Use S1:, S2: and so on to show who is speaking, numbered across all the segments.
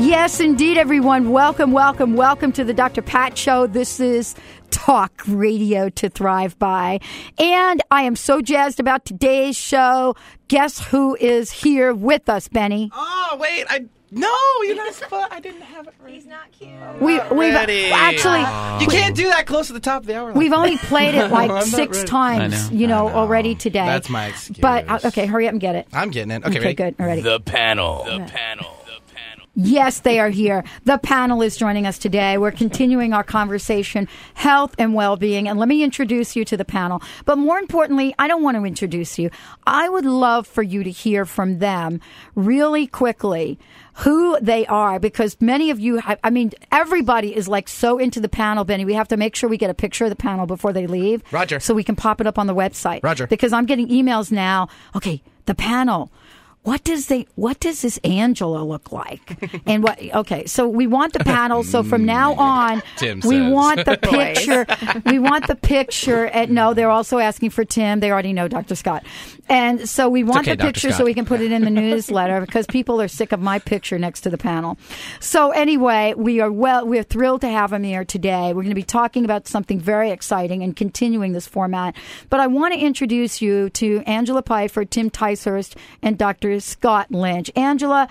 S1: Yes, indeed, everyone. Welcome, welcome, welcome to the Dr. Pat Show. This is Talk Radio to Thrive By. And I am so jazzed about today's show. Guess who is here with us, Benny?
S2: Oh, wait. I. No, you're not supposed. I didn't have it. Ready.
S3: He's not cute.
S1: We, we've
S2: ready.
S1: actually.
S2: You can't do that close to the top of the hour.
S1: We've only played it like six
S2: ready.
S1: times,
S4: know.
S1: you know,
S2: know.
S1: already today.
S2: That's my excuse.
S1: But uh, okay, hurry up and get it.
S2: I'm getting it. Okay,
S1: Okay,
S2: ready?
S1: good. Already.
S4: The panel. The panel. The panel.
S1: Yes, they are here. The panel is joining us today. We're continuing our conversation, health and well-being. And let me introduce you to the panel. But more importantly, I don't want to introduce you. I would love for you to hear from them really quickly who they are because many of you have, I mean, everybody is like so into the panel, Benny. We have to make sure we get a picture of the panel before they leave.
S2: Roger.
S1: So we can pop it up on the website.
S2: Roger.
S1: Because I'm getting emails now. Okay, the panel what does they what does this angela look like? And what okay so we want the panel. So from now mm. on
S2: Tim
S1: we
S2: says.
S1: want the picture. We want the picture and no they're also asking for tim. They already know dr scott. And so we want
S2: okay,
S1: the
S2: Dr.
S1: picture so we can put it in the newsletter because people are sick of my picture next to the panel. So anyway we are well we're thrilled to have him here today. We're going to be talking about something very exciting and continuing this format. But i want to introduce you to angela pfeiffer tim ticehurst and dr scott lynch angela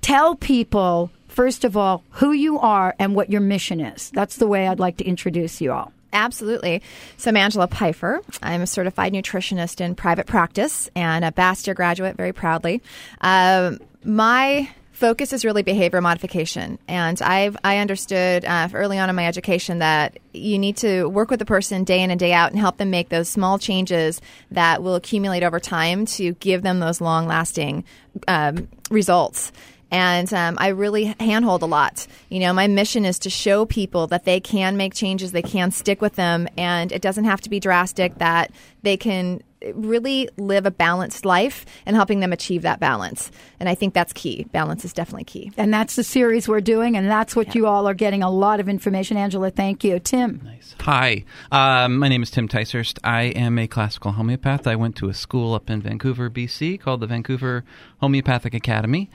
S1: tell people first of all who you are and what your mission is that's the way i'd like to introduce you all
S3: Absolutely. So I'm Angela Pfeiffer. I'm a certified nutritionist in private practice and a Bastyr graduate, very proudly. Um, my focus is really behavior modification, and I've I understood uh, early on in my education that you need to work with the person day in and day out and help them make those small changes that will accumulate over time to give them those long lasting um, results and um, I really handhold a lot. You know, my mission is to show people that they can make changes, they can stick with them, and it doesn't have to be drastic. That they can really live a balanced life and helping them achieve that balance. And I think that's key. Balance is definitely key.
S1: and that's the series we're doing and that's what you all are getting a lot of information angela thank you tim
S4: Hi, um, my name is Tim Ticehurst. I am a classical homeopath. I went to a school up in Vancouver, BC, called the Vancouver Homeopathic Academy.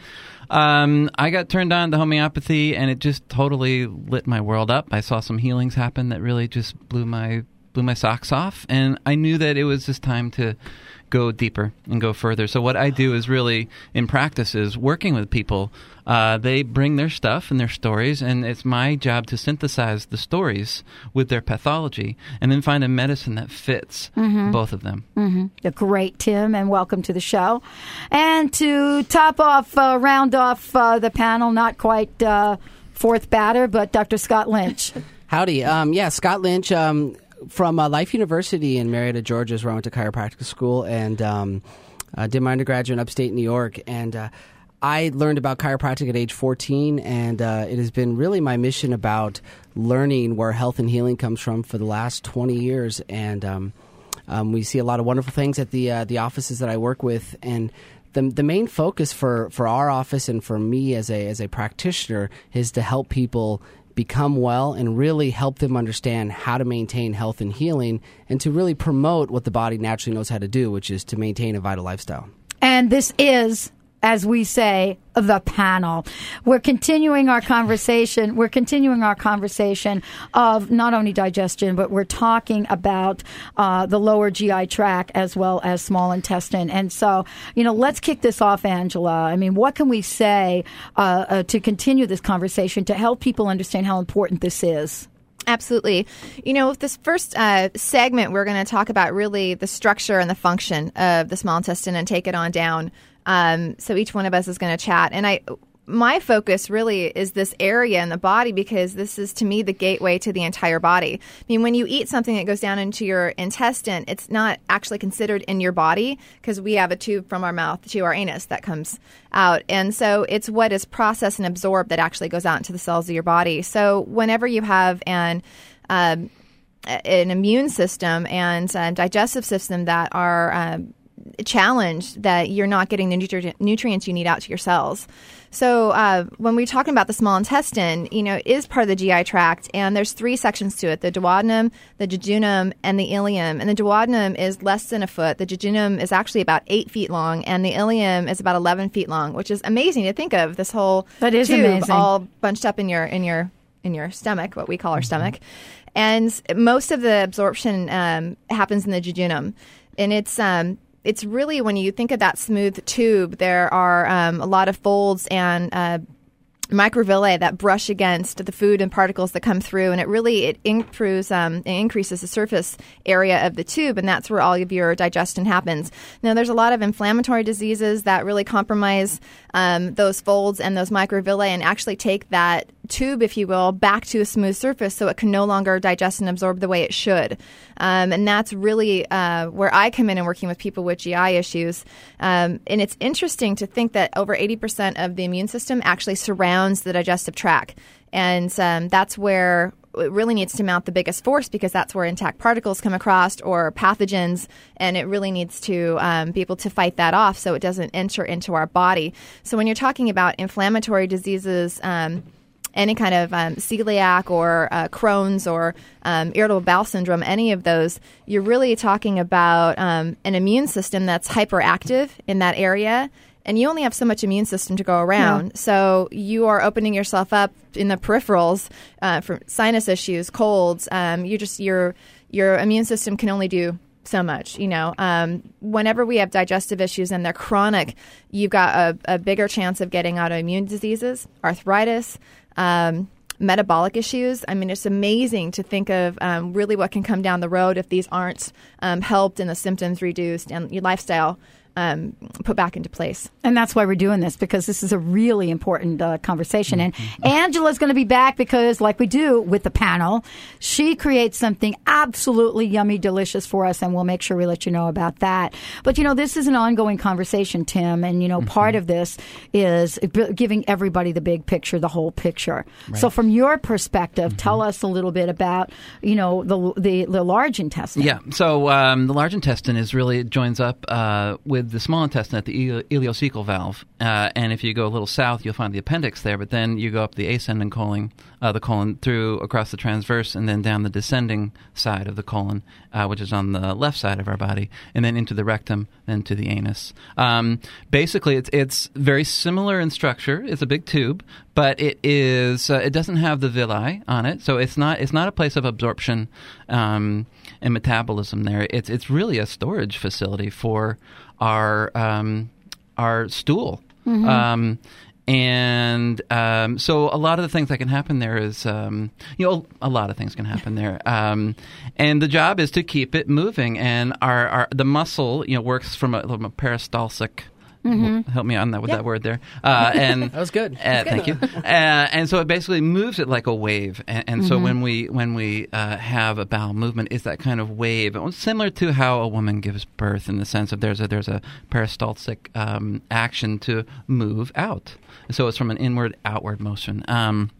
S4: Um, I got turned on to homeopathy, and it just totally lit my world up. I saw some healings happen that really just blew my blew my socks off, and I knew that it was just time to go deeper and go further. So what I do is really in practice is working with people. Uh, they bring their stuff and their stories, and it's my job to synthesize the stories with their pathology, and then find a medicine that fits both of them.
S1: the great Tim, and welcome to the show. And to top off, uh, round off uh, the panel, not quite uh, fourth batter, but Dr. Scott Lynch.
S5: Howdy. Um, yeah, Scott Lynch um, from uh, Life University in Marietta, Georgia, is where I went to chiropractic school and um, uh, did my undergraduate in upstate New York. And uh, I learned about chiropractic at age 14, and uh, it has been really my mission about learning where health and healing comes from for the last 20 years. And um, um, we see a lot of wonderful things at the uh, the offices that I work with, and the the main focus for, for our office and for me as a as a practitioner is to help people become well and really help them understand how to maintain health and healing, and to really promote what the body naturally knows how to do, which is to maintain a vital lifestyle.
S1: And this is, as we say, the panel. We're continuing our conversation. We're continuing our conversation of not only digestion, but we're talking about uh, the lower GI tract as well as small intestine. And so, you know, let's kick this off, Angela. I mean, what can we say uh, uh, to continue this conversation to help people understand how important this is?
S3: Absolutely. You know, with this first uh, segment, we're going to talk about really the structure and the function of the small intestine and take it on down. Um, so each one of us is going to chat. And I, my focus really is this area in the body because this is to me the gateway to the entire body. I mean, when you eat something that goes down into your intestine, it's not actually considered in your body because we have a tube from our mouth to our anus that comes out. And so it's what is processed and absorbed that actually goes out into the cells of your body. So whenever you have an um, an immune system and uh, digestive system that are um, challenged that you're not getting the nutri- nutrients you need out to your cells. So uh, when we're talking about the small intestine, you know, it is part of the GI tract, and there's three sections to it: the duodenum, the jejunum, and the ileum. And the duodenum is less than a foot. The jejunum is actually about eight feet long, and the ileum is about 11 feet long, which is amazing to think of. This whole
S1: That is
S3: tube
S1: amazing.
S3: all bunched up in your in your in your stomach, what we call our stomach. And most of the absorption um, happens in the jejunum, and it's um, it's really when you think of that smooth tube, there are um, a lot of folds and uh, microvilli that brush against the food and particles that come through, and it really it improves um, it increases the surface area of the tube, and that's where all of your digestion happens. Now, there's a lot of inflammatory diseases that really compromise um, those folds and those microvilli, and actually take that tube, if you will, back to a smooth surface so it can no longer digest and absorb the way it should. Um, and that's really uh, where I come in and working with people with GI issues. Um, and it's interesting to think that over 80% of the immune system actually surrounds the digestive tract. And um, that's where it really needs to mount the biggest force because that's where intact particles come across or pathogens, and it really needs to um, be able to fight that off so it doesn't enter into our body. So when you're talking about inflammatory diseases, um, any kind of um, celiac or uh, Crohn's or um, irritable bowel syndrome, any of those, you're really talking about um, an immune system that's hyperactive in that area. And you only have so much immune system to go around. So you are opening yourself up in the peripherals uh, for sinus issues, colds. Um, you just your your immune system can only do so much. You know, um, whenever we have digestive issues and they're chronic, you've got a, a bigger chance of getting autoimmune diseases, arthritis, um, metabolic issues. I mean, it's amazing to think of um, really what can come down the road if these aren't um, helped and the symptoms reduced and your lifestyle um, put back into place.
S1: And that's why we're doing this because this is a really important uh, conversation. And Angela's going to be back because, like we do with the panel, she creates something absolutely yummy, delicious for us, and we'll make sure we let you know about that. But you know, this is an ongoing conversation, Tim, and you know, part of this is giving everybody the big picture, the whole picture. So, from your perspective, tell us a little bit about you know the the, the large intestine.
S4: Yeah. So um, the large intestine is really it joins up uh, with the small intestine at the ileocecal valve, uh, and if you go a little south, you'll find the appendix there. But then you go up the ascending colon, uh, the colon through across the transverse, and then down the descending side of the colon, uh, which is on the left side of our body, and then into the rectum, then to the anus. Um, basically, it's it's very similar in structure. It's a big tube, but it is uh, it doesn't have the villi on it, so it's not it's not a place of absorption um, and metabolism. There, it's it's really a storage facility for our um, our stool. Um, and um, so a lot of the things that can happen there is, um, you know, a lot of things can happen there. Um, and the job is to keep it moving. And our, our the muscle, you know, works from a, from a peristaltic. Help me on that with that word there. Uh, and
S5: That was good.
S4: uh, thank you. Uh, and so it basically moves it like a wave. And, and so when we when we uh, have a bowel movement, it's that kind of wave, It was similar to how a woman gives birth in the sense of there's a there's a peristaltic um, action to move out. So it's from an inward outward motion. Um,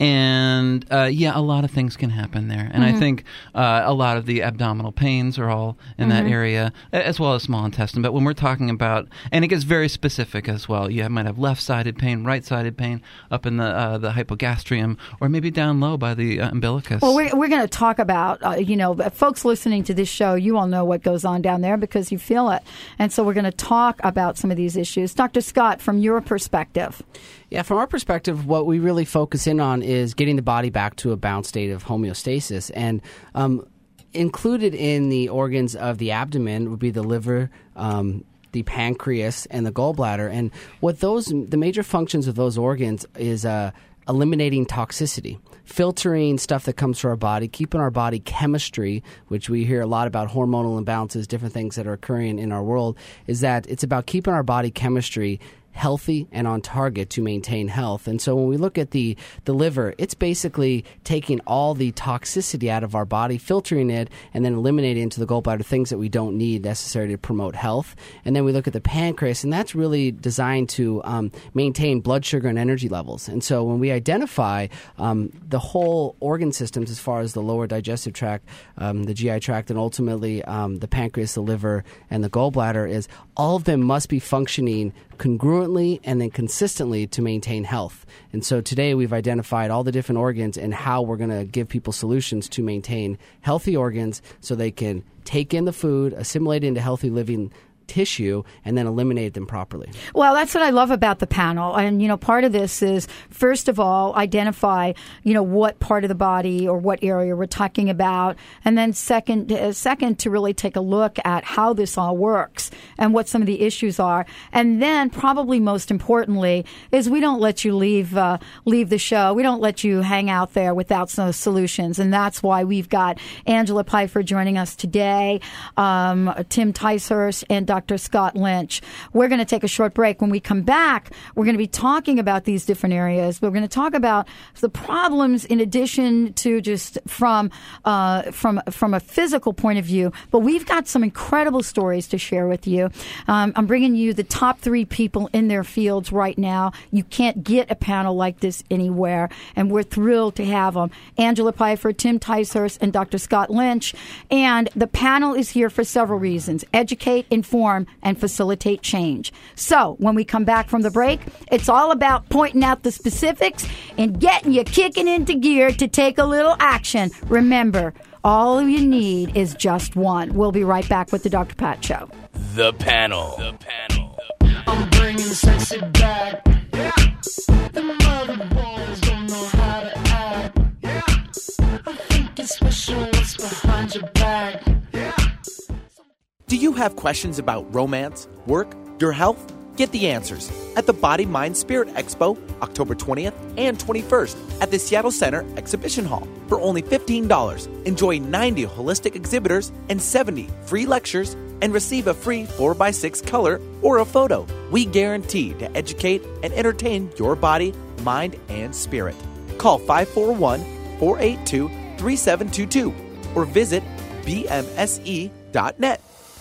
S4: and uh, yeah, a lot of things can happen there, and I think uh, a lot of the abdominal pains are all in that area, as well as small intestine. But when we're talking about, and it gets very specific as well. You might have left-sided pain, right-sided pain up in the uh, the hypogastrium, or maybe down low by the uh, umbilicus.
S1: Well, we're, we're going to talk about, uh, you know, folks listening to this show, you all know what goes on down there because you feel it. And so we're going to talk about some of these issues. Dr. Scott, from your perspective.
S5: Yeah, from our perspective, what we really focus in on is getting the body back to a balanced state of homeostasis. And um, included in the organs of the abdomen would be the liver, um, the pancreas, and the gallbladder. And what those, the major functions of those organs is uh, eliminating toxicity. Filtering stuff that comes to our body, keeping our body chemistry, which we hear a lot about hormonal imbalances, different things that are occurring in our world, is that it's about keeping our body chemistry healthy and on target to maintain health. And so when we look at the, the liver, it's basically taking all the toxicity out of our body, filtering it, and then eliminating into the gallbladder things that we don't need necessary to promote health. And then we look at the pancreas, and that's really designed to um, maintain blood sugar and energy levels. And so when we identify um, the whole organ systems as far as the lower digestive tract, um, the GI tract, and ultimately um, the pancreas, the liver, and the gallbladder, is all of them must be functioning congruently and then consistently to maintain health. And so today we've identified all the different organs and how we're going to give people solutions to maintain healthy organs so they can take in the food, assimilate into healthy living tissue and then eliminate them properly.
S1: Well, that's what I love about the panel. And, you know, part of this is, first of all, identify, you know, what part of the body or what area we're talking about. And then second, uh, second to really take a look at how this all works and what some of the issues are. And then probably most importantly is we don't let you leave, uh, leave the show. We don't let you hang out there without some solutions. And that's why we've got Angela Pfeiffer joining us today, um, Tim Ticehurst and Dr. Dr. Scott Lynch. We're going to take a short break. When we come back, we're going to be talking about these different areas. We're going to talk about the problems in addition to just from uh, from from a physical point of view. But we've got some incredible stories to share with you. Um, I'm bringing you the top three people in their fields right now. You can't get a panel like this anywhere, and we're thrilled to have them. Angela Pfeiffer, Tim Ticehurst, and Dr. Scott Lynch. And the panel is here for several reasons: educate, inform inform and facilitate change. So when we come back from the break, it's all about pointing out the specifics and getting you kicking into gear to take a little action. Remember, all you need is just one. We'll be right back with the Dr. Pat Show.
S6: The panel. The panel.
S7: I'm bringing sexy back. Yeah. The mother boys don't know how to act. Yeah. I think it's special
S2: Do you have questions about romance, work, your health? Get the answers at the Body, Mind, Spirit Expo, October 20th and 21st at the Seattle Center Exhibition Hall. For only $15, enjoy 90 holistic exhibitors and 70 free lectures and receive a free 4x6 color or a photo. We guarantee to educate and entertain your body, mind, and spirit. Call 541 482 3722 or visit bmse.net.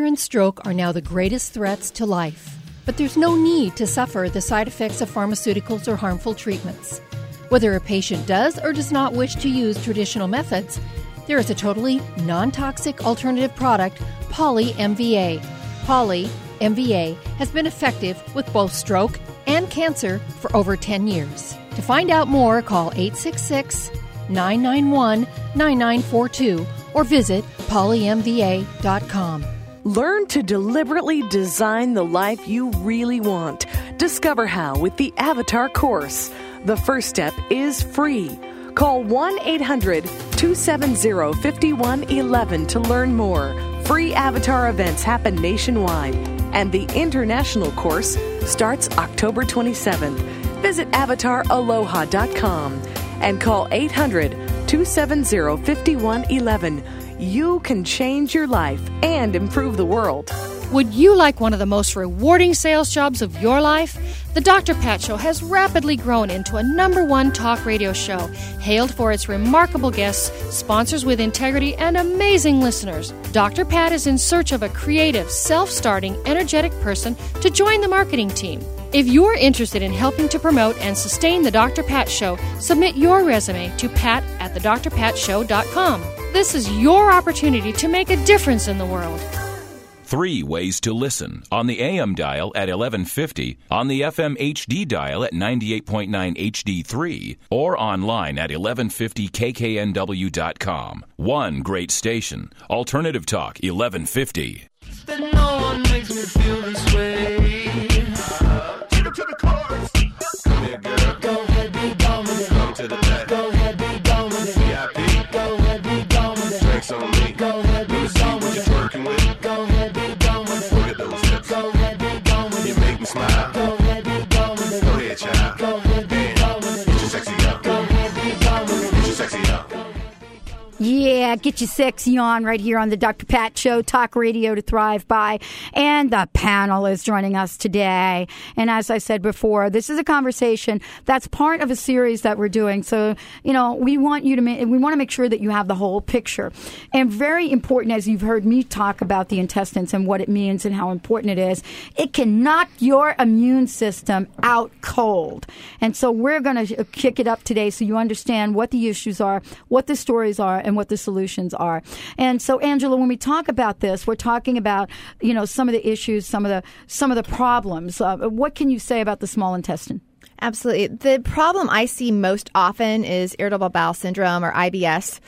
S8: and stroke are now the greatest threats to life. But there's no need to suffer the side effects of pharmaceuticals or harmful treatments. Whether a patient does or does not wish to use traditional methods, there is a totally non toxic alternative product, Poly MVA. Poly MVA has been effective with both stroke and cancer for over 10 years. To find out more, call 866 991 9942 or visit polymva.com.
S9: Learn to deliberately design the life you really want. Discover how with the Avatar course. The first step is free. Call 1 800 270 5111 to learn more. Free Avatar events happen nationwide, and the international course starts October 27th. Visit avataraloha.com and call 800 270 5111 you can change your life and improve the world.
S10: Would you like one of the most rewarding sales jobs of your life? The Dr. Pat Show has rapidly grown into a number one talk radio show, hailed for its remarkable guests, sponsors with integrity, and amazing listeners. Dr. Pat is in search of a creative, self starting, energetic person to join the marketing team. If you're interested in helping to promote and sustain the Dr. Pat Show, submit your resume to pat at thedrpatshow.com. This is your opportunity to make a difference in the world.
S11: Three ways to listen on the AM dial at 1150, on the FM HD dial at 98.9 HD3, or online at 1150kknw.com. One great station, Alternative Talk 1150.
S1: Yeah, get you sexy on right here on the Dr. Pat Show, talk radio to thrive by. And the panel is joining us today. And as I said before, this is a conversation that's part of a series that we're doing. So, you know, we want you to, ma- we want to make sure that you have the whole picture. And very important, as you've heard me talk about the intestines and what it means and how important it is, it can knock your immune system out cold. And so we're going to uh, kick it up today so you understand what the issues are, what the stories are, and what the solutions are. And so, Angela, when we talk about this, we're talking about you know some of the issues, some of the some of the problems. Uh, what can you say about the small intestine?
S3: Absolutely. The problem I see most often is irritable bowel syndrome or IBS.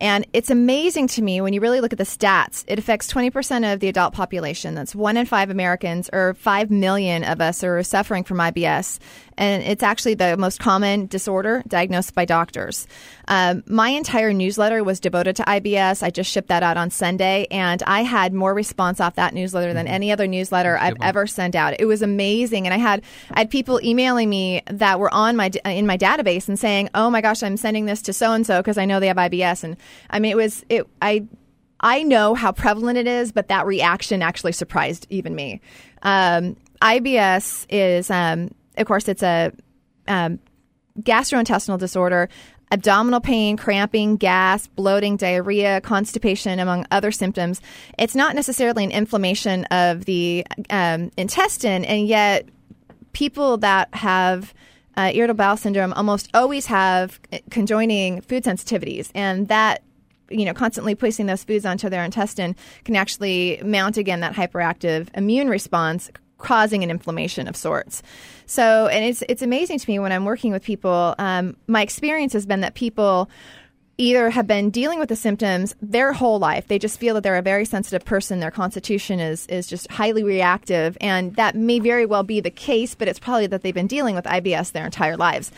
S3: And it's amazing to me when you really look at the stats. It affects 20% of the adult population. That's one in five Americans, or 5 million of us are suffering from IBS. And it's actually the most common disorder diagnosed by doctors. Um, my entire newsletter was devoted to IBS. I just shipped that out on Sunday, and I had more response off that newsletter than any other newsletter I've ever sent out. It was amazing, and I had I had people emailing me that were on my in my database and saying, "Oh my gosh, I'm sending this to so and so because I know they have IBS." And I mean, it was it I. I know how prevalent it is, but that reaction actually surprised even me. Um, IBS is, um, of course, it's a um, gastrointestinal disorder, abdominal pain, cramping, gas, bloating, diarrhea, constipation, among other symptoms. It's not necessarily an inflammation of the um, intestine, and yet people that have uh, irritable bowel syndrome almost always have conjoining food sensitivities, and that you know constantly placing those foods onto their intestine can actually mount again that hyperactive immune response causing an inflammation of sorts. So, and it's it's amazing to me when I'm working with people. Um, my experience has been that people either have been dealing with the symptoms their whole life. They just feel that they're a very sensitive person. Their constitution is is just highly reactive, and that may very well be the case. But it's probably that they've been dealing with IBS their entire lives.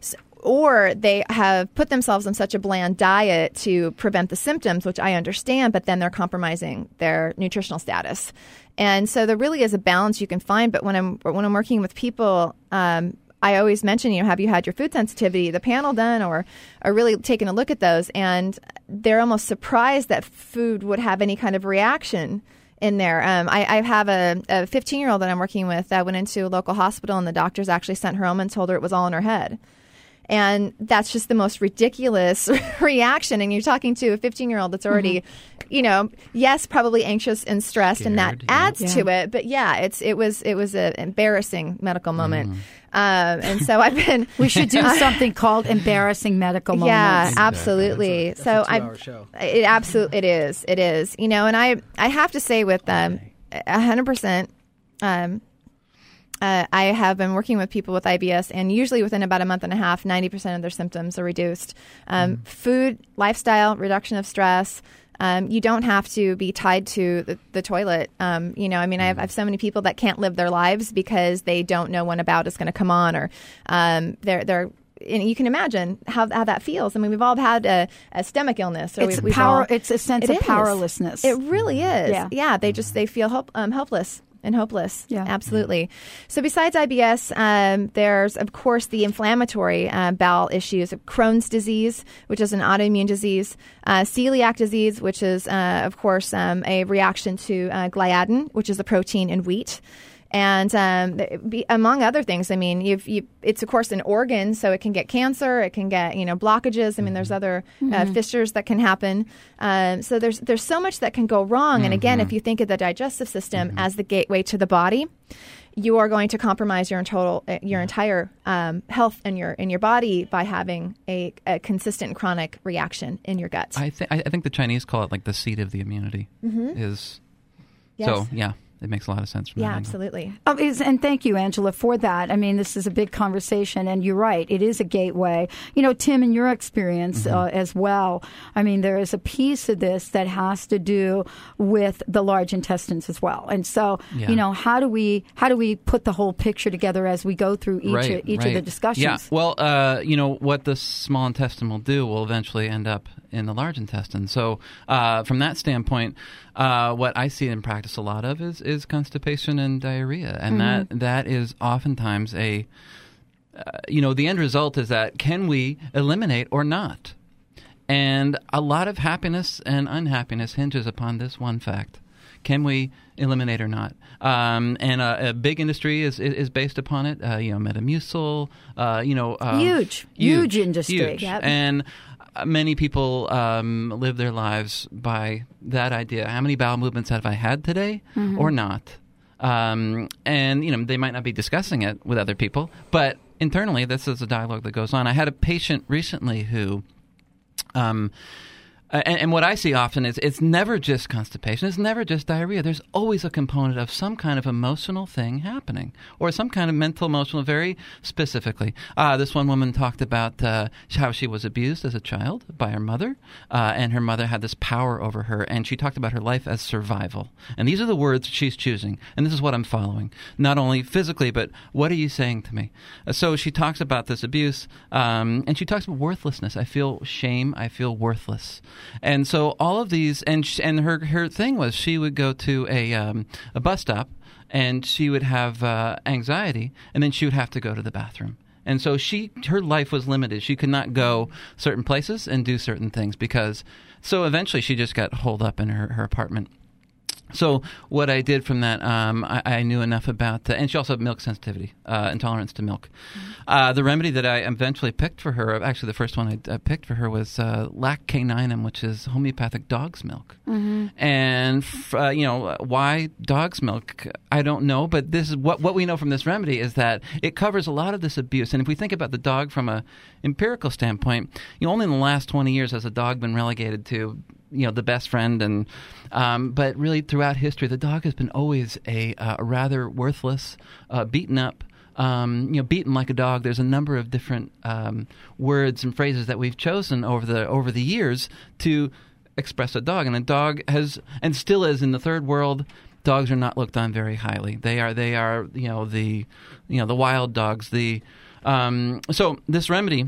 S3: So, or they have put themselves on such a bland diet to prevent the symptoms, which I understand, but then they're compromising their nutritional status. And so there really is a balance you can find. But when I'm when I'm working with people, um, I always mention, you know, have you had your food sensitivity, the panel done, or are really taking a look at those? And they're almost surprised that food would have any kind of reaction in there. Um, I, I, have a 15 year old that I'm working with that went into a local hospital, and the doctors actually sent her home and told her it was all in her head. And that's just the most ridiculous reaction. And you're talking to a 15 year old that's already, mm-hmm. you know, yes, probably anxious and stressed, Scared, and that adds yeah. to it. But yeah, it's it was it was an embarrassing medical moment. Mm. Um, and so I've been.
S1: we should do something called embarrassing medical moments.
S3: Yeah, absolutely.
S5: That's a, that's
S3: so I, it absolutely it is it is you know, and I I have to say with um, hundred percent. Um, uh, I have been working with people with IBS, and usually within about a month and a half, 90% of their symptoms are reduced. Um, mm. Food, lifestyle, reduction of stress. Um, you don't have to be tied to the, the toilet. Um, you know, I mean, I have, I have, so many people that can't live their lives because they don't know when a bout is going to come on, or um, they're they're and you can imagine how, how that feels. I mean, we've all had a, a stomach illness. Or
S1: it's
S3: we,
S1: power.
S3: All,
S1: it's a sense
S3: it
S1: of
S3: is.
S1: powerlessness.
S3: It really is. Yeah. yeah. They just they feel help, um, helpless and hopeless.
S1: Yeah.
S3: absolutely. So besides IBS, um, there's of course the inflammatory uh, bowel issues, of Crohn's disease, which is an autoimmune disease, uh, celiac disease, which is uh, of course um, a reaction to uh, gliadin, which is a protein in wheat. And um, be, among other things, I mean, you've, you, it's of course an organ, so it can get cancer, it can get you know blockages. I mean, there's other uh,
S1: Mhm.
S3: fissures that can happen. Um, so there's there's so much that can go wrong. And again, if you think of the digestive system as the gateway to the body, you are going to compromise your total uh, your entire um, health in your in your body by having a, a consistent chronic reaction in your gut.
S4: I, th- I think the Chinese call it like the seat of the immunity.
S3: Mhm.
S4: Is
S3: Yes.
S4: so yeah, it makes a lot of sense. From
S3: yeah,
S4: that angle.
S3: absolutely.
S1: Oh, is- and thank you, Angela, for that. I mean, this is a big conversation, and you're right. It is a gateway. You know, Tim, in your experience
S4: Mm-hmm.
S1: uh, as well, I mean, there is a piece of this that has to do with the large intestines as well. And so,
S4: Yeah.
S1: you know, how do we how do we put the whole picture together as we go through each
S4: right,
S1: of, each of the discussions?
S4: Yeah. Well, uh, you know what the small intestine will do will eventually end up in the large intestine. So, uh, from that standpoint, uh, what I see in practice a lot of is is constipation and diarrhea, and
S1: Mhm.
S4: that that is oftentimes a uh, you know the end result is that can we eliminate or not? And a lot of happiness and unhappiness hinges upon this one fact. Can we eliminate or not? Um, and a, a big industry is, is, is based upon it. Uh, you know, Metamucil. Uh, you know, um,
S1: Huge, huge industry.
S4: huge.
S1: Yep.
S4: And uh, many people um, live their lives by that idea. How many bowel movements have I had today,
S1: Mhm.
S4: or not? Um, and you know, they might not be discussing it with other people, but internally, this is a dialogue that goes on. I had a patient recently who. Um, uh, and, and what I see often is it's never just constipation. It's never just diarrhea. There's always a component of some kind of emotional thing happening, or some kind of mental, emotional. Very specifically, uh, this one woman talked about uh, how she was abused as a child by her mother, uh, and her mother had this power over her. And she talked about her life as survival. And these are the words she's choosing. And this is what I'm following, not only physically, but what are you saying to me? Uh, so she talks about this abuse, um, and she talks about worthlessness. I feel shame. I feel worthless. And so all of these, and sh- and her her thing was she would go to a um, a bus stop, and she would have uh, anxiety, and then she would have to go to the bathroom. And so she her life was limited. She could not go certain places and do certain things because. So eventually, she just got holed up in her, her apartment. So what I did from that, um, I, I knew enough about, uh, and she also had milk sensitivity, uh, intolerance to milk. Uh, the remedy that I eventually picked for her, actually the first one I, I picked for her was uh, Lac caninum, which is homeopathic dog's milk.
S1: Mhm.
S4: And f- uh, you know why dog's milk? I don't know, but this is what what we know from this remedy is that it covers a lot of this abuse. And if we think about the dog from a empirical standpoint, you know, only in the last twenty years has a dog been relegated to you know the best friend and um, but really throughout history the dog has been always a, uh, rather worthless uh, beaten up um, you know beaten like a dog. There's a number of different um, words and phrases that we've chosen over the over the years to express a dog. And a dog has and still is in the third world dogs are not looked on very highly. They are they are you know the you know the wild dogs. The um, so this remedy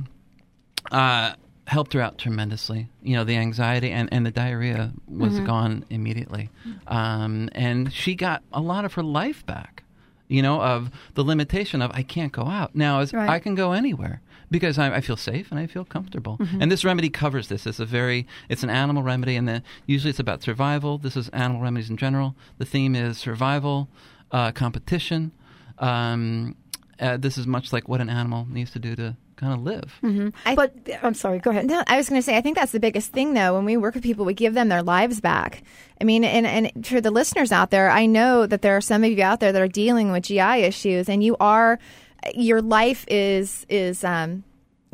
S4: uh, helped her out tremendously. You know, the anxiety and, and the diarrhea was
S1: Mhm.
S4: gone immediately. Um, and she got a lot of her life back, you know, of the limitation of I can't go out. Now,
S1: Right.
S4: I can go anywhere because I, I feel safe and I feel comfortable.
S1: Mhm.
S4: And this remedy covers this. It's a very, it's an animal remedy, and the, usually it's about survival. This is animal remedies in general. The theme is survival, uh, competition. Um, uh, this is much like what an animal needs to do to kind of live.
S1: hmm but I'm sorry. Go ahead.
S3: No, I was going to say, I think that's the biggest thing, though. When we work with people, we give them their lives back. I mean, and, and for the listeners out there, I know that there are some of you out there that are dealing with GI issues, and you are, your life is is um,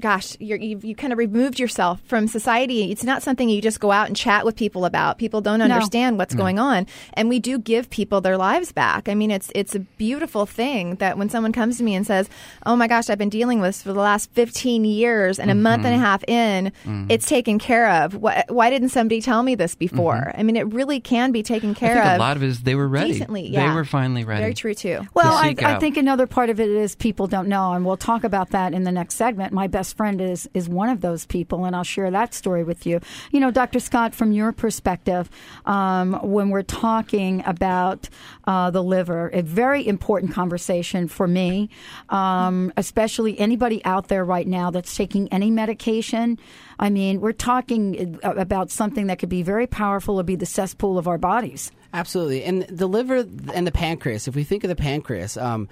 S3: gosh, you're, you've you kind of removed yourself from society. It's not something you just go out and chat with people about. People don't
S1: No.
S3: understand what's
S1: No.
S3: going on, and we do give people their lives back. I mean, it's it's a beautiful thing that when someone comes to me and says, "Oh my gosh, I've been dealing with this for the last 15 years, and a month and a
S1: Mhm.
S3: half in,
S4: Mhm.
S3: it's taken care of. Why, why didn't somebody tell me this before? I mean, it really can be taken
S4: I
S3: care
S4: think
S3: of.
S4: a lot of it is they were ready.
S3: decently, yeah.
S4: They were finally ready.
S3: Very true too.
S1: Well,
S4: to
S1: I, I think another part of it is people don't know, and we'll talk about that in the next segment. My best best friend is is one of those people, and I'll share that story with you. You know, Dr. Scott, from your perspective, um, when we're talking about uh, the liver, a very important conversation for me, um, especially anybody out there right now that's taking any medication. I mean, we're talking uh, about something that could be very powerful, or be the cesspool of our bodies.
S5: Absolutely, and the liver and the pancreas. If we think of the pancreas, um,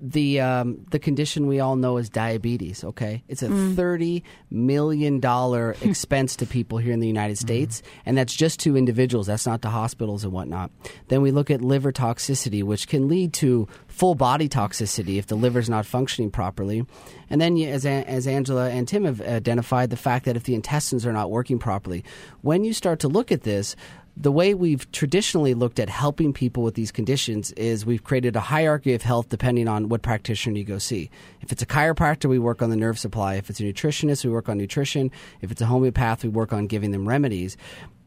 S5: the um, the condition we all know is diabetes. Okay, it's a
S1: Mm.
S5: thirty million dollar expense to people here in the United States, and that's just to individuals. That's not to hospitals and whatnot. Then we look at liver toxicity, which can lead to full body toxicity if the liver's not functioning properly. And then, as as Angela and Tim have identified, the fact that if the intestines are not working properly, when you start to look at this the way we've traditionally looked at helping people with these conditions is we've created a hierarchy of health depending on what practitioner you go see. If it's a chiropractor, we work on the nerve supply. If it's a nutritionist, we work on nutrition. If it's a homeopath, we work on giving them remedies.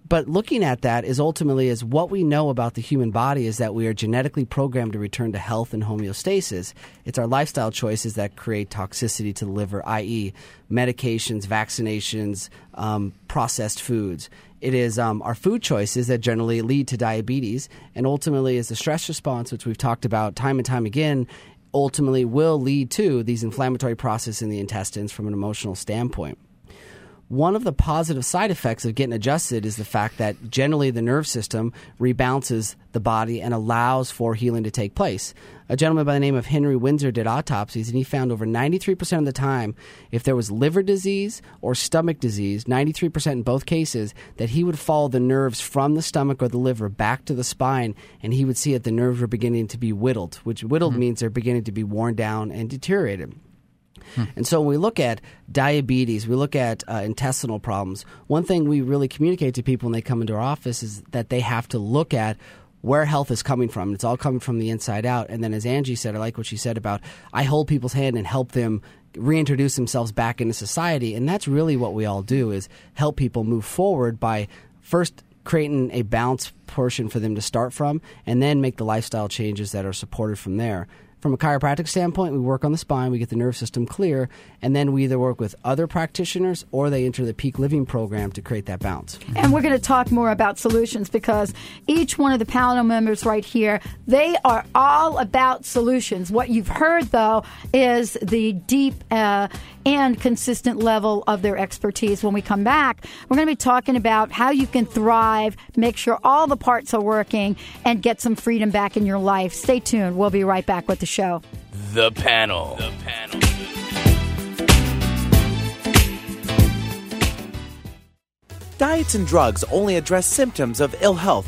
S5: But looking at that is ultimately is what we know about the human body is that we are genetically programmed to return to health and homeostasis. It's our lifestyle choices that create toxicity to the liver, i.e., medications, vaccinations, um, processed foods. It is um, our food choices that generally lead to diabetes, and ultimately is the stress response, which we've talked about time and time again, ultimately will lead to these inflammatory processes in the intestines from an emotional standpoint. One of the positive side effects of getting adjusted is the fact that generally the nerve system rebounces the body and allows for healing to take place. A gentleman by the name of Henry Winsor did autopsies and he found over 93% of the time, if there was liver disease or stomach disease, 93% in both cases, that he would follow the nerves from the stomach or the liver back to the spine and he would see that the nerves were beginning to be whittled, which whittled mm-hmm. means they're beginning to be worn down and deteriorated. And so when we look at diabetes, we look at uh, intestinal problems, one thing we really communicate to people when they come into our office is that they have to look at where health is coming from. It's all coming from the inside out. And then, as Angie said, I like what she said about I hold people's hand and help them reintroduce themselves back into society. And that's really what we all do is help people move forward by first creating a balanced portion for them to start from and then make the lifestyle changes that are supported from there. From a chiropractic standpoint, we work on the spine, we get the nerve system clear, and then we either work with other practitioners or they enter the peak living program to create that balance.
S1: And we're going to talk more about solutions because each one of the panel members right here, they are all about solutions. What you've heard, though, is the deep uh, and consistent level of their expertise. When we come back, we're going to be talking about how you can thrive, make sure all the parts are working, and get some freedom back in your life. Stay tuned. We'll be right back with the show.
S6: The panel. The panel.
S2: Diets and drugs only address symptoms of ill health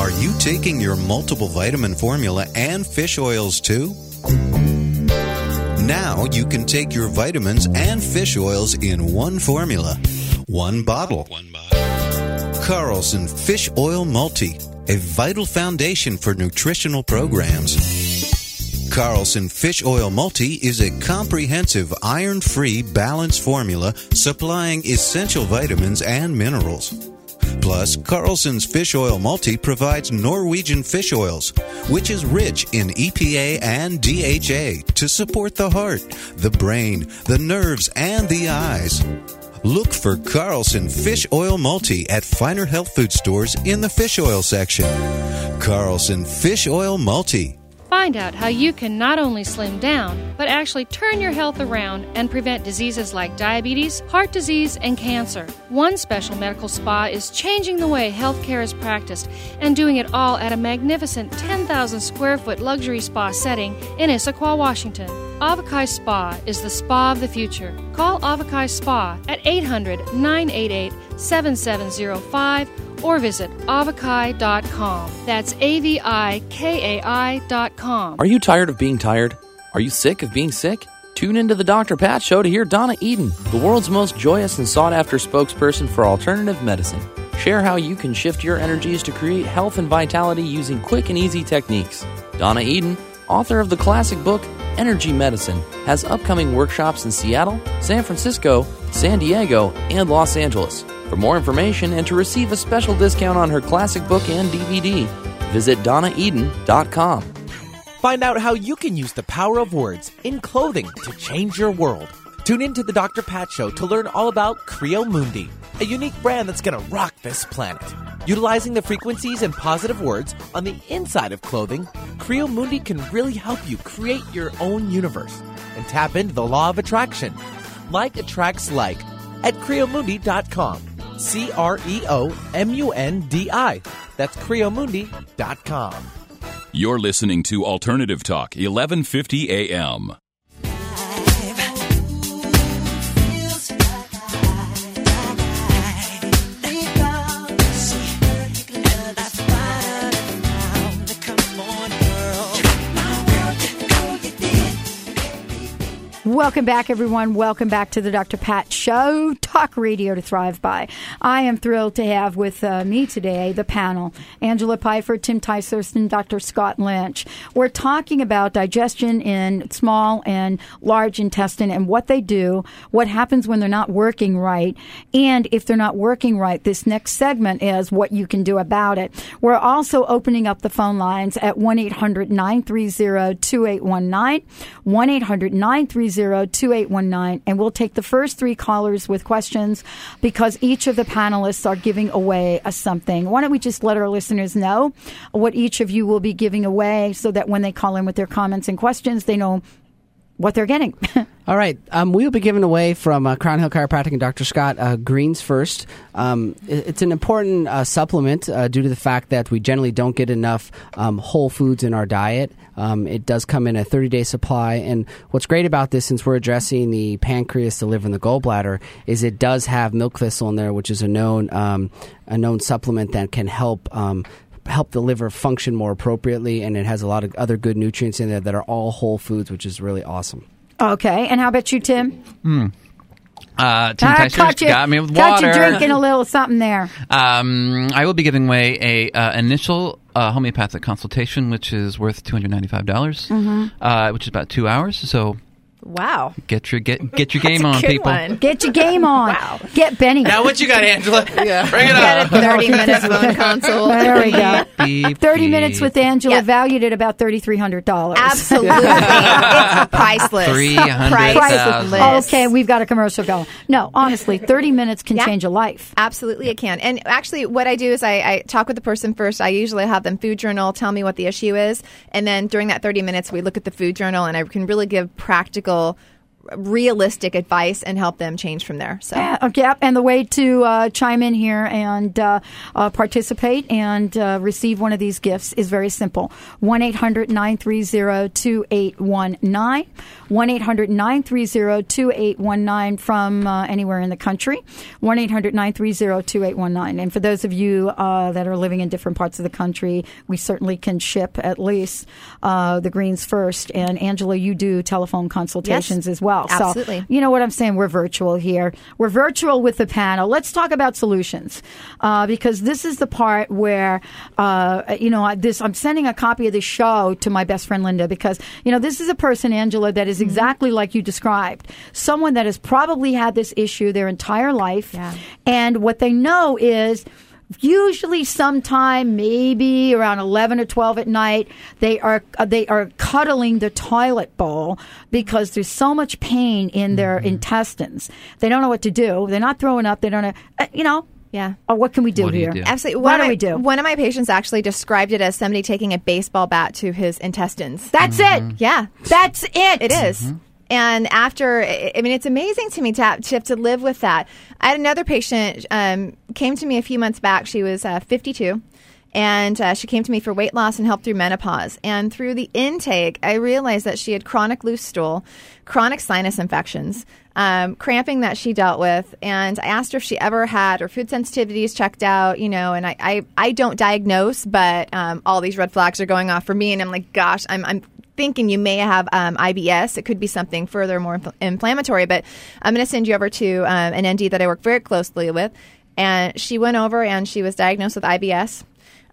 S12: Are you taking your multiple vitamin formula and fish oils too? Now you can take your vitamins and fish oils in one formula, one bottle. Carlson Fish Oil Multi, a vital foundation for nutritional programs. Carlson Fish Oil Multi is a comprehensive iron free balanced formula supplying essential vitamins and minerals. Plus, Carlson's Fish Oil Multi provides Norwegian fish oils, which is rich in EPA and DHA to support the heart, the brain, the nerves, and the eyes. Look for Carlson Fish Oil Multi at finer health food stores in the fish oil section. Carlson Fish Oil Multi.
S10: Find out how you can not only slim down, but actually turn your health around and prevent diseases like diabetes, heart disease, and cancer. One special medical spa is changing the way healthcare is practiced and doing it all at a magnificent 10,000 square foot luxury spa setting in Issaquah, Washington. Avokai Spa is the spa of the future. Call Avokai Spa at 800 988 7705 or visit avokai.com. That's A V I K A I.com.
S13: Are you tired of being tired? Are you sick of being sick? Tune into the Dr. Pat Show to hear Donna Eden, the world's most joyous and sought after spokesperson for alternative medicine. Share how you can shift your energies to create health and vitality using quick and easy techniques. Donna Eden, author of the classic book Energy Medicine, has upcoming workshops in Seattle, San Francisco, San Diego, and Los Angeles. For more information and to receive a special discount on her classic book and DVD, visit donnaeden.com.
S2: Find out how you can use the power of words in clothing to change your world. Tune in to the Dr. Pat Show to learn all about Creo Mundi, a unique brand that's going to rock this planet. Utilizing the frequencies and positive words on the inside of clothing, Creo Mundi can really help you create your own universe and tap into the law of attraction. Like attracts like at creomundi.com. C R E O M U N D I. That's creomundi.com.
S11: You're listening to Alternative Talk, 1150 AM.
S1: Welcome back, everyone. Welcome back to the Dr. Pat Show, talk radio to thrive by. I am thrilled to have with uh, me today the panel Angela Pfeiffer, Tim and Dr. Scott Lynch. We're talking about digestion in small and large intestine and what they do, what happens when they're not working right, and if they're not working right, this next segment is what you can do about it. We're also opening up the phone lines at 1 800 930 2819, 1 800 930 2819, and we'll take the first three callers with questions because each of the panelists are giving away a something. Why don't we just let our listeners know what each of you will be giving away so that when they call in with their comments and questions, they know what they're getting.
S5: All right. Um, we'll be giving away from uh, Crown Hill Chiropractic and Dr. Scott uh, Greens First. Um, it- it's an important uh, supplement uh, due to the fact that we generally don't get enough um, whole foods in our diet. Um, it does come in a 30 day supply. And what's great about this, since we're addressing the pancreas, the liver, and the gallbladder, is it does have milk thistle in there, which is a known, um, a known supplement that can help. Help the liver function more appropriately and it has a lot of other good nutrients in there that are all whole foods which is really awesome
S1: okay. And how about you, Tim?
S4: Hmm. Uh, Tim Ticehurst
S1: caught you,
S4: got me with
S1: caught
S4: water.
S1: you drinking a little something there.
S4: Um, I will be giving away a uh, initial uh, homeopathic consultation, which is worth two hundred ninety five dollars,
S1: Mhm.
S4: uh, which is about two hours. So
S3: Wow.
S4: get your get get your game on, people.
S1: Get your game on. Get Benny.
S4: Now what you got, Angela? yeah, bring it
S3: Got
S4: up.
S3: a 30 minute phone consult.
S1: There we go.
S4: Beep,
S1: 30
S4: beep.
S1: minutes with Angela, valued at about $3,300.
S3: Absolutely. it's priceless. Priceless.
S1: Okay, we've got a commercial going. No, honestly, 30 minutes can
S3: Yeah.
S1: change a life.
S3: Absolutely, it can. And actually, what I do is I, I talk with the person first. I usually have them food journal, tell me what the issue is, and then during that 30 minutes, we look at the food journal, and I can really give practical, cycle realistic advice and help them change from there. So.
S1: Yeah, okay, and the way to uh, chime in here and uh, uh, participate and uh, receive one of these gifts is very simple 1 800 930 2819. 1 800 930 2819 from uh, anywhere in the country. 1 800 930 2819. And for those of you uh, that are living in different parts of the country, we certainly can ship at least uh, the greens first. And Angela, you do telephone consultations as well. So,
S3: absolutely.
S1: you know what I'm saying? We're virtual here. We're virtual with the panel. Let's talk about solutions uh, because this is the part where, uh, you know, this. I'm sending a copy of the show to my best friend Linda because you know this is a person, Angela, that is exactly like you described. Someone that has probably had this issue their entire life, and what they know is usually sometime maybe around 11 or 12 at night they are uh, they are cuddling the toilet bowl because there's so much pain in their intestines they don't know what to do they're not throwing up they don't know uh, you know
S3: Yeah.
S1: oh, what can we do here
S3: Absolutely.
S1: what do
S3: of
S1: we do
S3: One of my patients actually described it as somebody taking a baseball bat to his intestines.
S1: That's
S4: Mm-hmm.
S1: it.
S3: Yeah.
S1: That's it.
S3: It is. And after, I mean, it's amazing to me to have, to have to live with that. I had another patient um, came to me a few months back. She was uh, 52. And uh, she came to me for weight loss and help through menopause. And through the intake, I realized that she had chronic loose stool, chronic sinus infections, um, cramping that she dealt with. And I asked her if she ever had her food sensitivities checked out, you know, and I, I, I don't diagnose, but um, all these red flags are going off for me. And I'm like, gosh, I'm, I'm thinking you may have um, IBS. It could be something further more infl- inflammatory. But I'm going to send you over to um, an ND that I work very closely with, and she went over and she was diagnosed with IBS.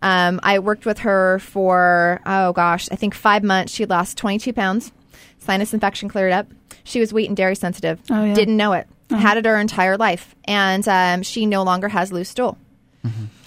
S3: Um, I worked with her for oh gosh, I think five months. She lost 22 pounds. Sinus infection cleared up. She was wheat and dairy sensitive.
S1: Oh, yeah.
S3: Didn't know it. Had it her entire life, and um, she no longer has loose stool.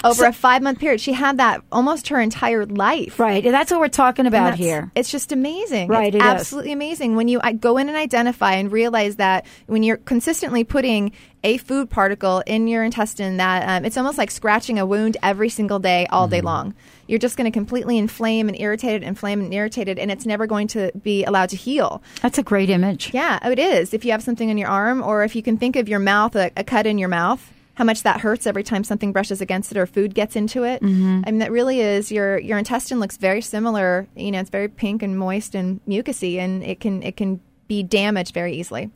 S3: Over a five month period, she had that almost her entire life.
S1: Right, and that's what we're talking about here.
S3: It's just amazing.
S1: Right,
S3: it's
S1: it is.
S3: absolutely amazing when you I go in and identify and realize that when you're consistently putting a food particle in your intestine, that um, it's almost like scratching a wound every single day, all
S1: Mm-hmm.
S3: day long. You're just going to completely inflame and irritate it, inflame and irritate it, and it's never going to be allowed to heal.
S1: That's a great image.
S3: Yeah, it is. If you have something in your arm, or if you can think of your mouth, a, a cut in your mouth, how much that hurts every time something brushes against it or food gets into it.
S1: Mhm.
S3: I mean, that really is your your intestine looks very similar. You know, it's very pink and moist and mucousy, and it can it can be damaged very easily.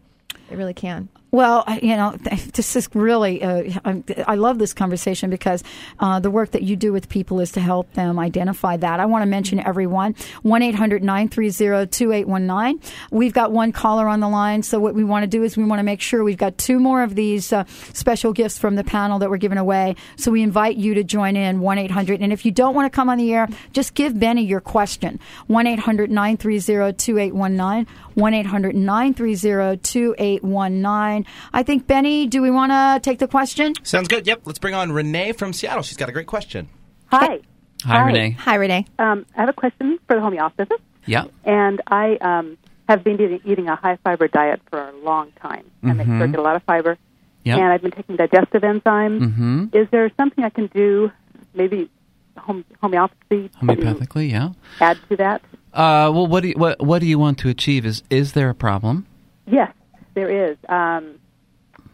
S3: It really can.
S1: Well, you know, th- this is really, uh, I, I love this conversation because uh, the work that you do with people is to help them identify that. I want to mention everyone 1 800 930 2819. We've got one caller on the line. So, what we want to do is we want to make sure we've got two more of these uh, special gifts from the panel that we're giving away. So, we invite you to join in 1 800. And if you don't want to come on the air, just give Benny your question 1 800 930 2819. 1 800 930 2819. I think, Benny, do we want to take the question?
S14: Sounds good. Yep. Let's bring on Renee from Seattle. She's got a great question.
S15: Hi.
S4: Hi, Renee.
S3: Hi, Renee.
S15: Um, I have a question for the homeostathist,
S4: Yeah.
S15: and I um, have been eating, eating a high fiber diet for a long time. I make sure I get a lot of fiber,
S4: Yep.
S15: and I've been taking digestive enzymes.
S4: Mhm.
S15: Is there something I can do, maybe home, homeopathy,
S4: Homeopathically, yeah.
S15: add to that?
S4: Uh, well, what do you, what what do you want to achieve? Is is there a problem?
S15: Yes, there is. Um,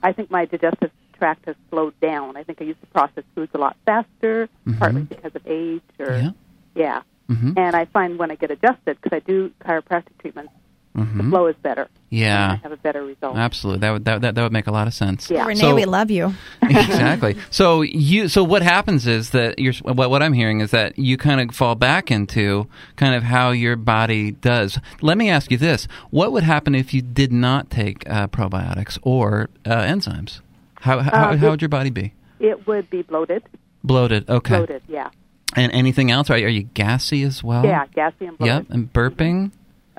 S15: I think my digestive tract has slowed down. I think I used to process foods a lot faster, partly because of age or
S4: Yeah.
S15: yeah.
S4: Mhm.
S15: And I find when I get adjusted, because I do chiropractic treatments, the
S4: Mhm.
S15: flow is better.
S4: Yeah.
S15: I have a better result.
S4: Absolutely, that would that, that that would make a lot of sense.
S15: Yeah.
S3: Renee,
S4: So-
S3: we love you.
S4: exactly. So you so what happens is that you're what what I'm hearing is that you kind of fall back into kind of how your body does. Let me ask you this: What would happen if you did not take uh, probiotics or uh, enzymes? How how,
S15: Uh,
S4: how
S15: it-
S4: would your body be?
S15: It would be bloated.
S4: Bloated. Okay.
S15: Bloated, yeah.
S4: And anything else? Are, are you gassy as well?
S15: Yeah, gassy and bloated.
S4: Yep. And burping.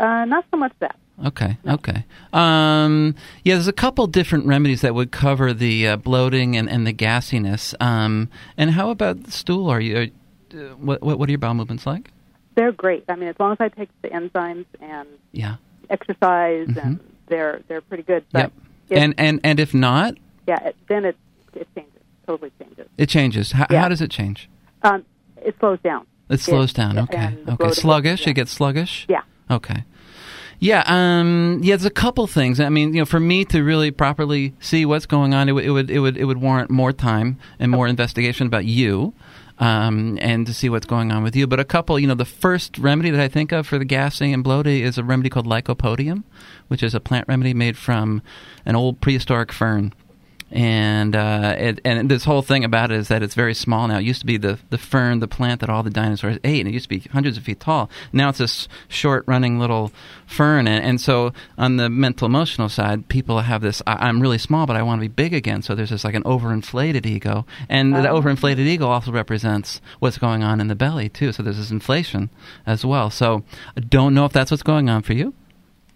S15: Uh, not so much that.
S4: Okay. Okay. Um, yeah, there's a couple different remedies that would cover the uh, bloating and, and the gassiness. Um, and how about the stool? Are you? Uh, what, what are your bowel movements like?
S15: They're great. I mean, as long as I take the enzymes and
S4: Yeah.
S15: exercise, and they're they're pretty good. But
S4: Yep.
S15: if,
S4: And and and if not,
S15: yeah, it, then it it changes. Totally changes.
S4: it changes. How,
S15: Yeah.
S4: how does it change?
S15: Um, it slows down.
S4: It slows down. Okay. Okay. Sluggish. It gets sluggish.
S15: Yeah.
S4: Okay. Yeah, um, yeah. There's a couple things. I mean, you know, for me to really properly see what's going on, it, would- it would, it would, it would warrant more time and more investigation about you, um, and to see what's going on with you. But a couple, you know, the first remedy that I think of for the gassing and bloating is a remedy called lycopodium, which is a plant remedy made from an old prehistoric fern. And uh, it, and this whole thing about it is that it's very small now. It used to be the, the fern, the plant that all the dinosaurs ate, and it used to be hundreds of feet tall. Now it's this short running little fern, and, and so on the mental emotional side, people have this. I, I'm really small, but I want to be big again. So there's this like an overinflated ego, and the
S16: Oh.
S4: overinflated ego also represents what's going on in the belly too. So there's this inflation as well. So I don't know if that's what's going on for you,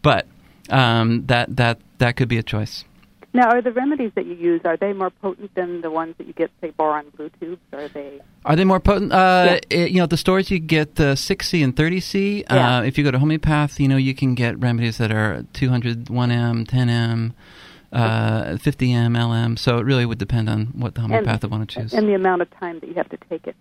S4: but um, that that that could be a choice.
S15: Now, are the remedies that you use are they more potent than the ones that you get, say, Boiron blue tubes? Are they?
S4: Are they more potent? Uh, it- you know, at the stores you get the 6C and 30C.
S15: Yeah.
S4: Uh, if you go to homeopath, you know, you can get remedies that are 200, 1M, 10M, uh, 50M, LM. So it really would depend on what the homeopath would want to choose.
S15: And the amount of time that you have to take it.